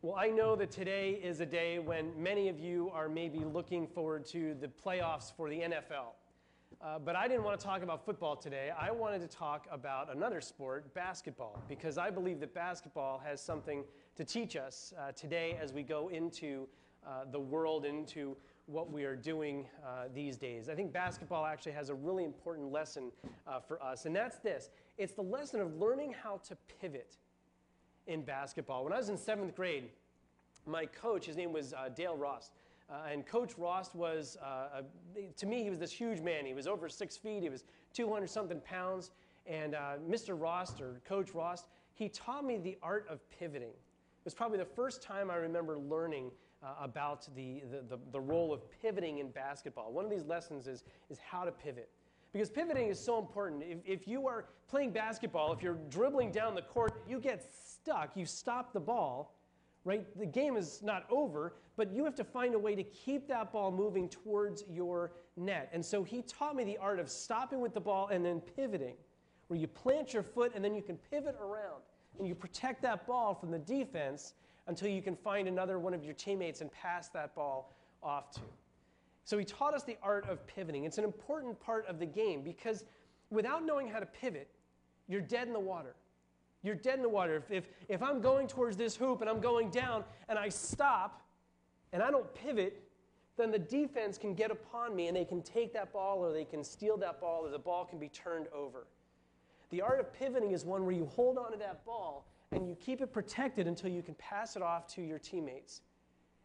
Well, I know that today is a day when many of you are maybe looking forward to the playoffs for the NFL. Uh, but I didn't want to talk about football today. I wanted to talk about another sport, basketball, because I believe that basketball has something to teach us uh, today as we go into uh, the world, into what we are doing uh, these days. I think basketball actually has a really important lesson uh, for us, and that's this it's the lesson of learning how to pivot in basketball. When I was in seventh grade, my coach, his name was uh, Dale Ross. Uh, and Coach Ross was, uh, a, to me, he was this huge man. He was over six feet, he was 200 something pounds. And uh, Mr. Ross, or Coach Ross, he taught me the art of pivoting. It was probably the first time I remember learning uh, about the, the, the, the role of pivoting in basketball. One of these lessons is, is how to pivot. Because pivoting is so important. If, if you are playing basketball, if you're dribbling down the court, you get stuck, you stop the ball, right? The game is not over, but you have to find a way to keep that ball moving towards your net. And so he taught me the art of stopping with the ball and then pivoting, where you plant your foot and then you can pivot around and you protect that ball from the defense until you can find another one of your teammates and pass that ball off to. So he taught us the art of pivoting. It's an important part of the game because without knowing how to pivot, you're dead in the water. You're dead in the water. If, if, if I'm going towards this hoop and I'm going down and I stop and I don't pivot, then the defense can get upon me and they can take that ball or they can steal that ball or the ball can be turned over. The art of pivoting is one where you hold on to that ball and you keep it protected until you can pass it off to your teammates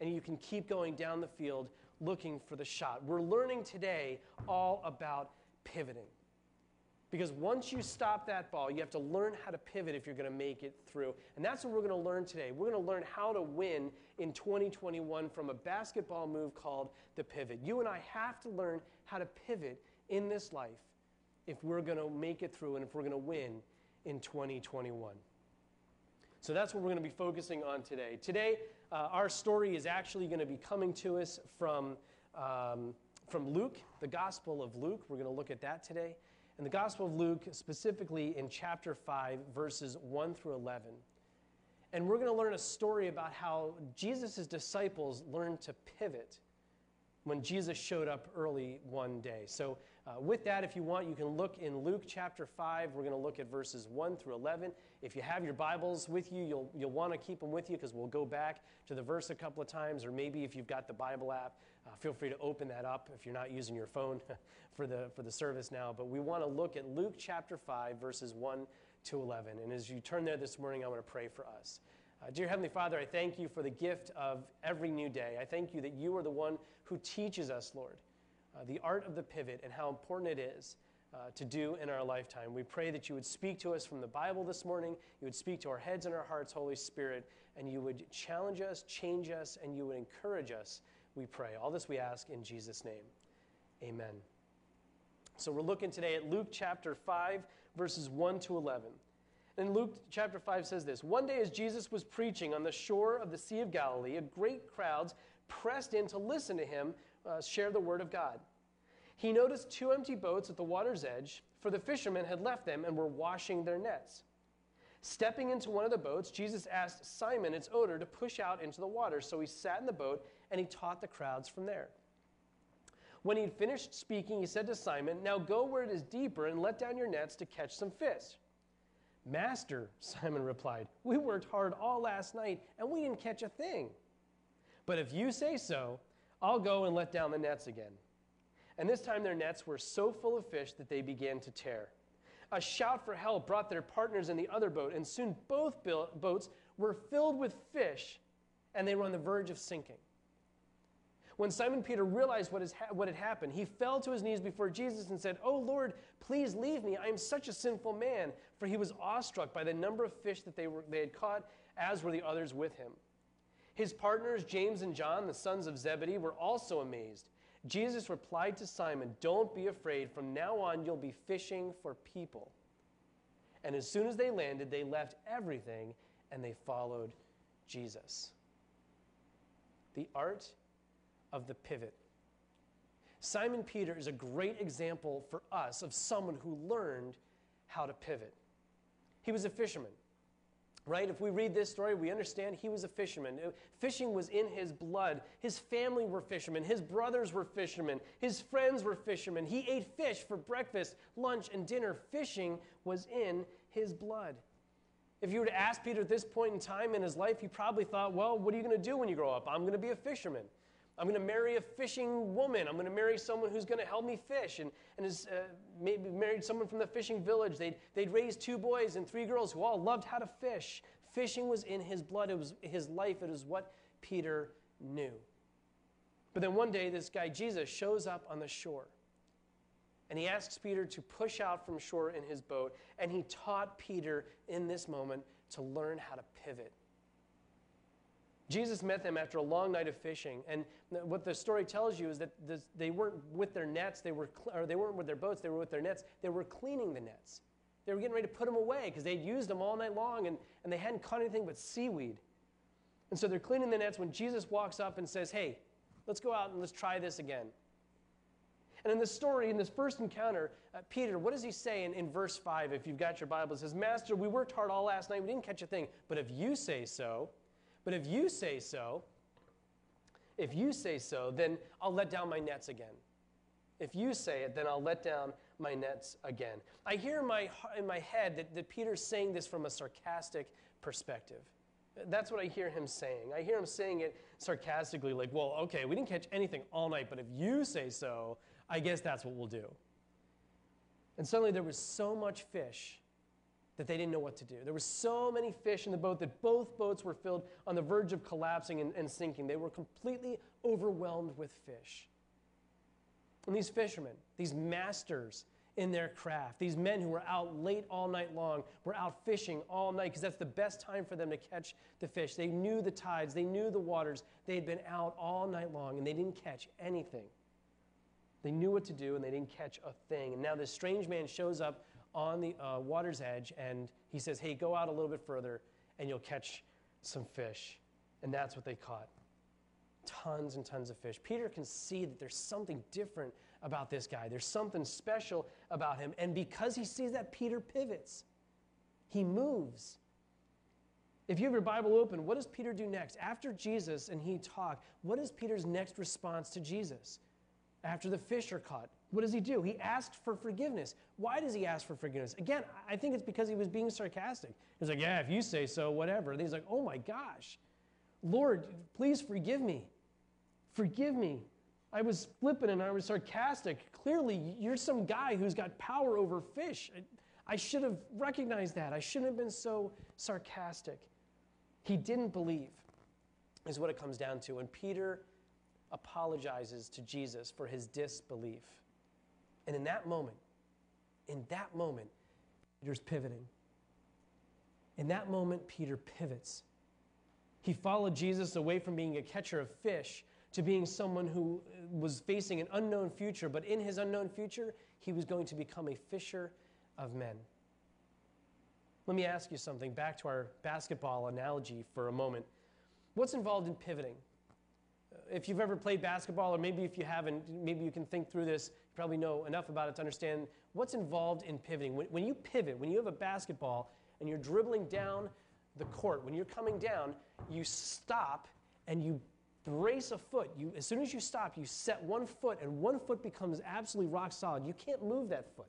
and you can keep going down the field looking for the shot. We're learning today all about pivoting. Because once you stop that ball, you have to learn how to pivot if you're going to make it through. And that's what we're going to learn today. We're going to learn how to win in 2021 from a basketball move called the pivot. You and I have to learn how to pivot in this life if we're going to make it through and if we're going to win in 2021. So that's what we're going to be focusing on today. Today, uh, our story is actually going to be coming to us from, um, from Luke, the Gospel of Luke. We're going to look at that today. And the Gospel of Luke, specifically in chapter 5, verses 1 through 11. And we're going to learn a story about how Jesus' disciples learned to pivot when Jesus showed up early one day. So, uh, with that, if you want, you can look in Luke chapter 5. We're going to look at verses 1 through 11. If you have your Bibles with you, you'll, you'll want to keep them with you because we'll go back to the verse a couple of times. Or maybe if you've got the Bible app, uh, feel free to open that up if you're not using your phone for, the, for the service now. But we want to look at Luke chapter 5, verses 1 to 11. And as you turn there this morning, I want to pray for us. Uh, dear Heavenly Father, I thank you for the gift of every new day. I thank you that you are the one who teaches us, Lord, uh, the art of the pivot and how important it is uh, to do in our lifetime. We pray that you would speak to us from the Bible this morning, you would speak to our heads and our hearts, Holy Spirit, and you would challenge us, change us, and you would encourage us, we pray. All this we ask in Jesus' name. Amen. So we're looking today at Luke chapter 5, verses 1 to 11. And Luke chapter 5 says this One day, as Jesus was preaching on the shore of the Sea of Galilee, a great crowds pressed in to listen to him uh, share the word of God. He noticed two empty boats at the water's edge, for the fishermen had left them and were washing their nets. Stepping into one of the boats, Jesus asked Simon, its owner, to push out into the water. So he sat in the boat and he taught the crowds from there. When he had finished speaking, he said to Simon, Now go where it is deeper and let down your nets to catch some fish. Master, Simon replied, we worked hard all last night and we didn't catch a thing. But if you say so, I'll go and let down the nets again. And this time their nets were so full of fish that they began to tear. A shout for help brought their partners in the other boat, and soon both boats were filled with fish and they were on the verge of sinking. When Simon Peter realized what, ha- what had happened, he fell to his knees before Jesus and said, Oh Lord, please leave me. I am such a sinful man. For he was awestruck by the number of fish that they, were, they had caught, as were the others with him. His partners, James and John, the sons of Zebedee, were also amazed. Jesus replied to Simon, Don't be afraid. From now on, you'll be fishing for people. And as soon as they landed, they left everything and they followed Jesus. The art of the pivot. Simon Peter is a great example for us of someone who learned how to pivot. He was a fisherman. Right? If we read this story, we understand he was a fisherman. Uh, fishing was in his blood. His family were fishermen. His brothers were fishermen. His friends were fishermen. He ate fish for breakfast, lunch, and dinner. Fishing was in his blood. If you were to ask Peter at this point in time in his life, he probably thought, well, what are you going to do when you grow up? I'm going to be a fisherman. I'm going to marry a fishing woman. I'm going to marry someone who's going to help me fish. And, and has, uh, maybe married someone from the fishing village. They'd, they'd raised two boys and three girls who all loved how to fish. Fishing was in his blood, it was his life, it was what Peter knew. But then one day, this guy, Jesus, shows up on the shore. And he asks Peter to push out from shore in his boat. And he taught Peter in this moment to learn how to pivot Jesus met them after a long night of fishing, and what the story tells you is that they weren't with their nets, they were, or they weren't with their boats, they were with their nets. They were cleaning the nets. They were getting ready to put them away because they'd used them all night long, and, and they hadn't caught anything but seaweed. And so they're cleaning the nets when Jesus walks up and says, "Hey, let's go out and let's try this again." And in this story, in this first encounter, uh, Peter, what does he say in, in verse 5? If you've got your Bible, it says, Master, we worked hard all last night. We didn't catch a thing. But if you say so, but if you say so, if you say so, then I'll let down my nets again. If you say it, then I'll let down my nets again. I hear in my, in my head that, that Peter's saying this from a sarcastic perspective. That's what I hear him saying. I hear him saying it sarcastically, like, well, okay, we didn't catch anything all night, but if you say so, I guess that's what we'll do. And suddenly there was so much fish that they didn't know what to do. There were so many fish in the boat that both boats were filled on the verge of collapsing and, and sinking. They were completely overwhelmed with fish. And these fishermen, these masters in their craft, these men who were out late all night long, were out fishing all night because that's the best time for them to catch the fish. They knew the tides, they knew the waters. They had been out all night long and they didn't catch anything. They knew what to do and they didn't catch a thing. And now this strange man shows up on the uh, water's edge and he says, Hey, go out a little bit further and you'll catch some fish. And that's what they caught tons and tons of fish. Peter can see that there's something different about this guy, there's something special about him. And because he sees that, Peter pivots, he moves. If you have your Bible open, what does Peter do next? After Jesus and he talked, what is Peter's next response to Jesus? After the fish are caught, what does he do? He asked for forgiveness. Why does he ask for forgiveness? Again, I think it's because he was being sarcastic. He's like, Yeah, if you say so, whatever. And he's like, Oh my gosh, Lord, please forgive me. Forgive me. I was flippant and I was sarcastic. Clearly, you're some guy who's got power over fish. I, should have recognized that. I shouldn't have been so sarcastic. He didn't believe, is what it comes down to. And Peter apologizes to Jesus for his disbelief. And in that moment, in that moment, Peter's pivoting. In that moment, Peter pivots. He followed Jesus away from being a catcher of fish to being someone who was facing an unknown future, but in his unknown future, he was going to become a fisher of men. Let me ask you something back to our basketball analogy for a moment. What's involved in pivoting? If you've ever played basketball, or maybe if you haven't, maybe you can think through this probably know enough about it to understand what's involved in pivoting. When, when you pivot, when you have a basketball and you're dribbling down the court, when you're coming down, you stop and you brace a foot. You, as soon as you stop, you set one foot, and one foot becomes absolutely rock solid. You can't move that foot,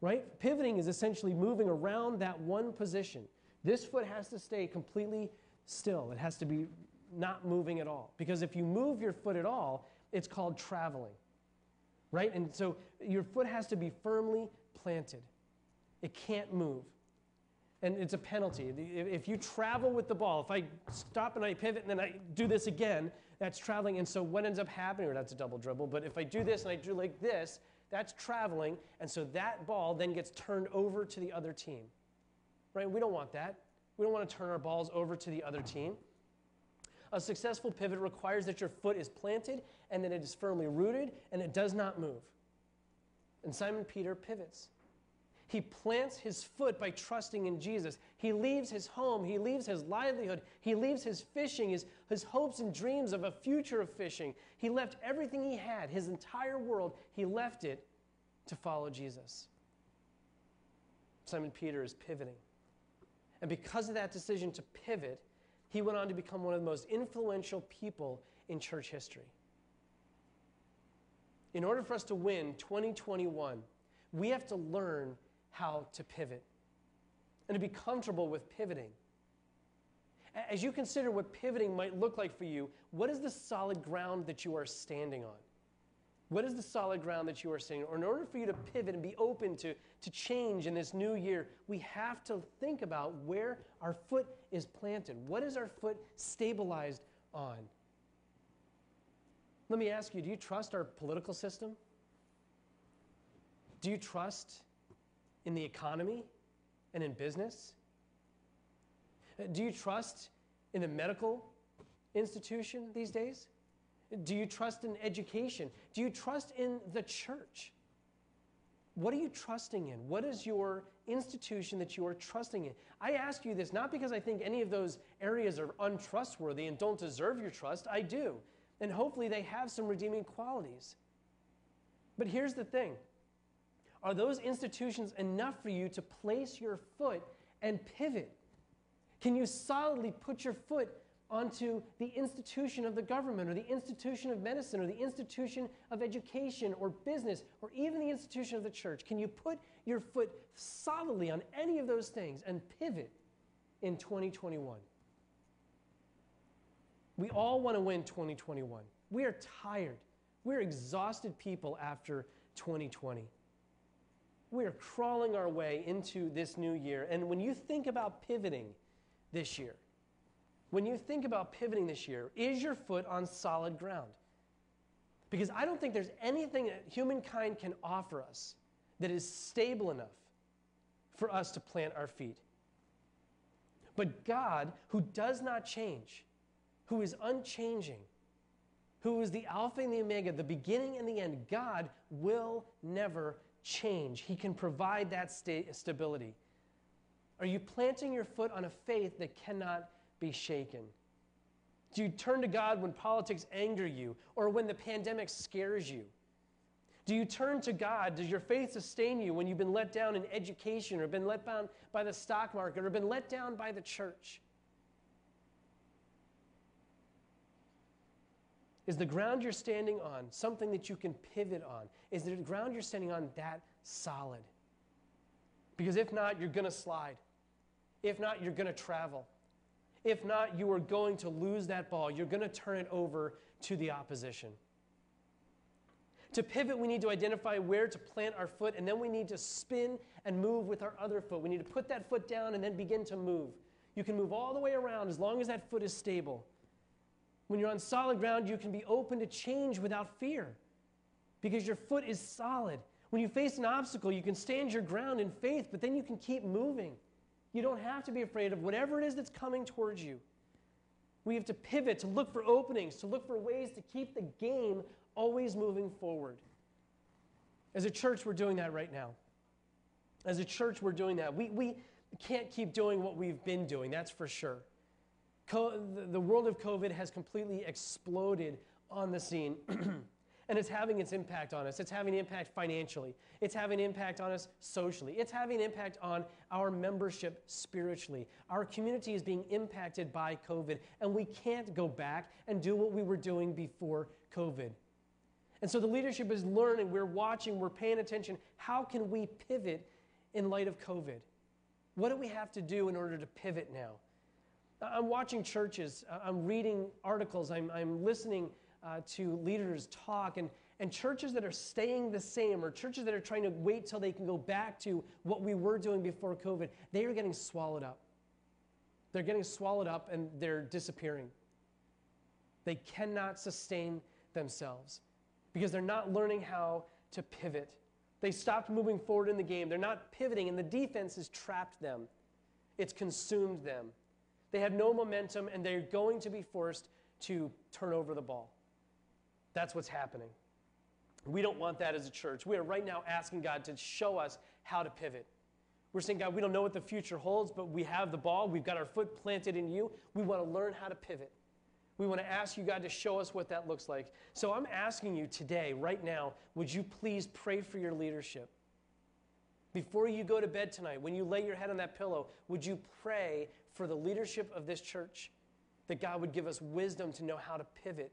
right? Pivoting is essentially moving around that one position. This foot has to stay completely still. It has to be not moving at all. Because if you move your foot at all, it's called traveling right? And so your foot has to be firmly planted, it can't move. And it's a penalty. If you travel with the ball, if I stop and I pivot and then I do this again, that's traveling. And so what ends up happening, or that's a double dribble, but if I do this and I do like this, that's traveling. And so that ball then gets turned over to the other team. Right? We don't want that. We don't want to turn our balls over to the other team. A successful pivot requires that your foot is planted and that it is firmly rooted and it does not move. And Simon Peter pivots. He plants his foot by trusting in Jesus. He leaves his home, he leaves his livelihood, he leaves his fishing, his, his hopes and dreams of a future of fishing. He left everything he had, his entire world, he left it to follow Jesus. Simon Peter is pivoting. And because of that decision to pivot, he went on to become one of the most influential people in church history. In order for us to win 2021, we have to learn how to pivot and to be comfortable with pivoting. As you consider what pivoting might look like for you, what is the solid ground that you are standing on? What is the solid ground that you are standing on? Or in order for you to pivot and be open to, to change in this new year, we have to think about where our foot is planted. What is our foot stabilized on? Let me ask you do you trust our political system? Do you trust in the economy and in business? Do you trust in the medical institution these days? Do you trust in education? Do you trust in the church? What are you trusting in? What is your institution that you are trusting in? I ask you this not because I think any of those areas are untrustworthy and don't deserve your trust. I do. And hopefully they have some redeeming qualities. But here's the thing Are those institutions enough for you to place your foot and pivot? Can you solidly put your foot onto the institution of the government or the institution of medicine or the institution of education or business or even the institution of the church? Can you put your foot solidly on any of those things and pivot in 2021? We all want to win 2021. We are tired. We're exhausted people after 2020. We are crawling our way into this new year. And when you think about pivoting this year, when you think about pivoting this year, is your foot on solid ground? Because I don't think there's anything that humankind can offer us that is stable enough for us to plant our feet. But God, who does not change, who is unchanging, who is the Alpha and the Omega, the beginning and the end, God will never change. He can provide that sta- stability. Are you planting your foot on a faith that cannot be shaken? Do you turn to God when politics anger you or when the pandemic scares you? Do you turn to God? Does your faith sustain you when you've been let down in education or been let down by the stock market or been let down by the church? Is the ground you're standing on something that you can pivot on? Is the ground you're standing on that solid? Because if not, you're going to slide. If not, you're going to travel. If not, you are going to lose that ball. You're going to turn it over to the opposition. To pivot, we need to identify where to plant our foot, and then we need to spin and move with our other foot. We need to put that foot down and then begin to move. You can move all the way around as long as that foot is stable. When you're on solid ground, you can be open to change without fear because your foot is solid. When you face an obstacle, you can stand your ground in faith, but then you can keep moving. You don't have to be afraid of whatever it is that's coming towards you. We have to pivot, to look for openings, to look for ways to keep the game always moving forward. As a church, we're doing that right now. As a church, we're doing that. We, we can't keep doing what we've been doing, that's for sure. Co- the world of COVID has completely exploded on the scene. And it's having its impact on us. It's having an impact financially. It's having an impact on us socially. It's having an impact on our membership spiritually. Our community is being impacted by COVID, and we can't go back and do what we were doing before COVID. And so the leadership is learning, we're watching, we're paying attention. How can we pivot in light of COVID? What do we have to do in order to pivot now? I'm watching churches, I'm reading articles, I'm, I'm listening uh, to leaders talk and, and churches that are staying the same or churches that are trying to wait till they can go back to what we were doing before COVID, they are getting swallowed up. They're getting swallowed up and they're disappearing. They cannot sustain themselves because they're not learning how to pivot. They stopped moving forward in the game. They're not pivoting, and the defense has trapped them. It's consumed them. They have no momentum, and they're going to be forced to turn over the ball. That's what's happening. We don't want that as a church. We are right now asking God to show us how to pivot. We're saying, God, we don't know what the future holds, but we have the ball. We've got our foot planted in you. We want to learn how to pivot. We want to ask you, God, to show us what that looks like. So I'm asking you today, right now, would you please pray for your leadership? Before you go to bed tonight, when you lay your head on that pillow, would you pray for the leadership of this church that God would give us wisdom to know how to pivot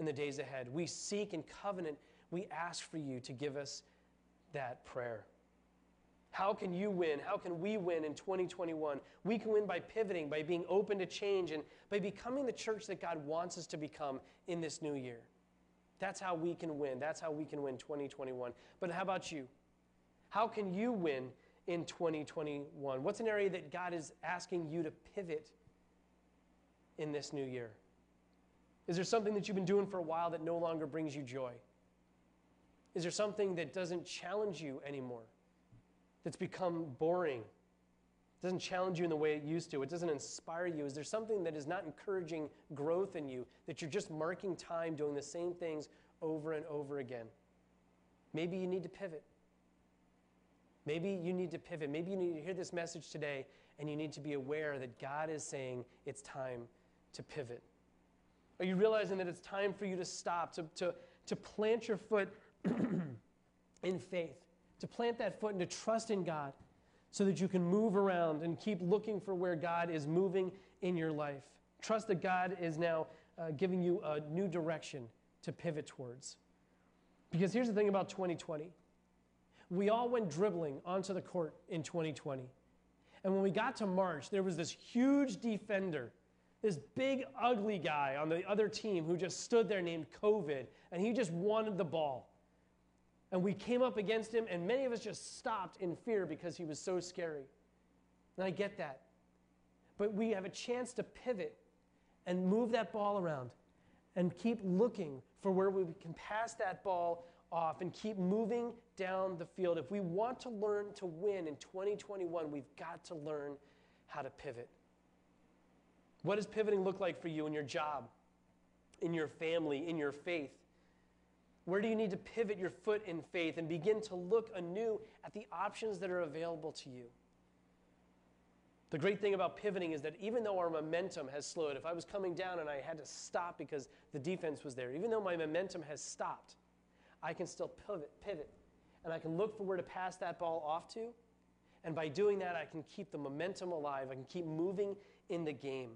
in the days ahead? We seek in covenant, we ask for you to give us that prayer. How can you win? How can we win in 2021? We can win by pivoting, by being open to change, and by becoming the church that God wants us to become in this new year. That's how we can win. That's how we can win 2021. But how about you? How can you win in 2021? What's an area that God is asking you to pivot in this new year? Is there something that you've been doing for a while that no longer brings you joy? Is there something that doesn't challenge you anymore? That's become boring? Doesn't challenge you in the way it used to. It doesn't inspire you. Is there something that is not encouraging growth in you that you're just marking time doing the same things over and over again? Maybe you need to pivot. Maybe you need to pivot. Maybe you need to hear this message today and you need to be aware that God is saying it's time to pivot. Are you realizing that it's time for you to stop, to, to, to plant your foot in faith, to plant that foot and to trust in God so that you can move around and keep looking for where God is moving in your life? Trust that God is now uh, giving you a new direction to pivot towards. Because here's the thing about 2020 we all went dribbling onto the court in 2020. And when we got to March, there was this huge defender, this big, ugly guy on the other team who just stood there named COVID, and he just wanted the ball. And we came up against him, and many of us just stopped in fear because he was so scary. And I get that. But we have a chance to pivot and move that ball around and keep looking for where we can pass that ball off and keep moving down the field. If we want to learn to win in 2021, we've got to learn how to pivot. What does pivoting look like for you in your job, in your family, in your faith? Where do you need to pivot your foot in faith and begin to look anew at the options that are available to you? The great thing about pivoting is that even though our momentum has slowed, if I was coming down and I had to stop because the defense was there, even though my momentum has stopped, I can still pivot, pivot, and I can look for where to pass that ball off to. And by doing that, I can keep the momentum alive. I can keep moving in the game.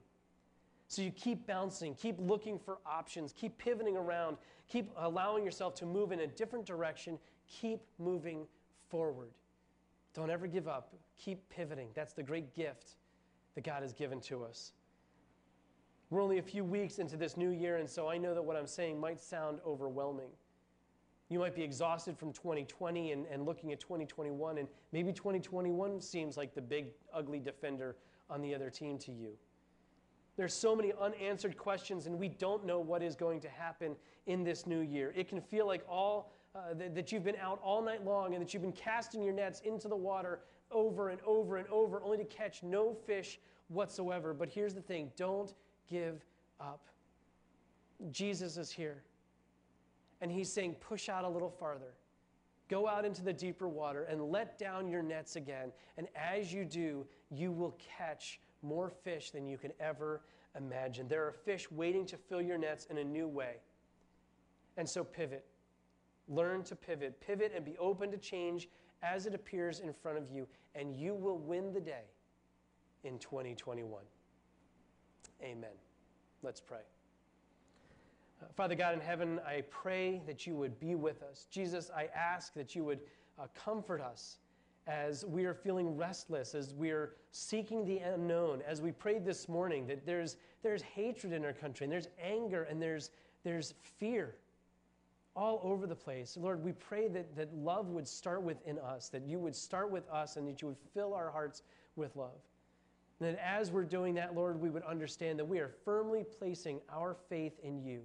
So you keep bouncing, keep looking for options, keep pivoting around, keep allowing yourself to move in a different direction, keep moving forward. Don't ever give up. Keep pivoting. That's the great gift that God has given to us. We're only a few weeks into this new year, and so I know that what I'm saying might sound overwhelming. You might be exhausted from 2020 and, and looking at 2021, and maybe 2021 seems like the big, ugly defender on the other team to you. There's so many unanswered questions, and we don't know what is going to happen in this new year. It can feel like all uh, th- that you've been out all night long and that you've been casting your nets into the water over and over and over, only to catch no fish whatsoever. But here's the thing don't give up. Jesus is here. And he's saying, push out a little farther. Go out into the deeper water and let down your nets again. And as you do, you will catch more fish than you can ever imagine. There are fish waiting to fill your nets in a new way. And so pivot. Learn to pivot. Pivot and be open to change as it appears in front of you, and you will win the day in 2021. Amen. Let's pray. Uh, Father God in heaven, I pray that you would be with us. Jesus, I ask that you would uh, comfort us as we are feeling restless, as we are seeking the unknown, as we prayed this morning that there's, there's hatred in our country, and there's anger, and there's, there's fear all over the place. Lord, we pray that, that love would start within us, that you would start with us, and that you would fill our hearts with love. And that as we're doing that, Lord, we would understand that we are firmly placing our faith in you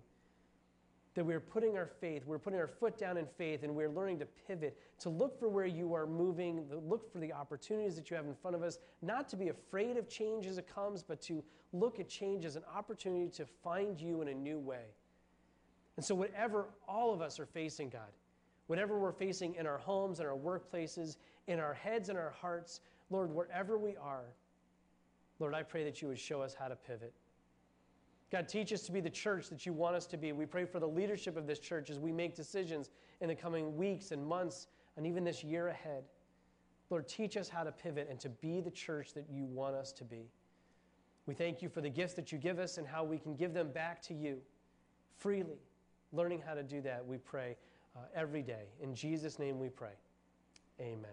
that we're putting our faith, we're putting our foot down in faith, and we're learning to pivot, to look for where you are moving, look for the opportunities that you have in front of us, not to be afraid of change as it comes, but to look at change as an opportunity to find you in a new way. And so, whatever all of us are facing, God, whatever we're facing in our homes, in our workplaces, in our heads in our hearts, Lord, wherever we are, Lord, I pray that you would show us how to pivot. God, teach us to be the church that you want us to be. We pray for the leadership of this church as we make decisions in the coming weeks and months and even this year ahead. Lord, teach us how to pivot and to be the church that you want us to be. We thank you for the gifts that you give us and how we can give them back to you freely. Learning how to do that, we pray uh, every day. In Jesus' name we pray. Amen.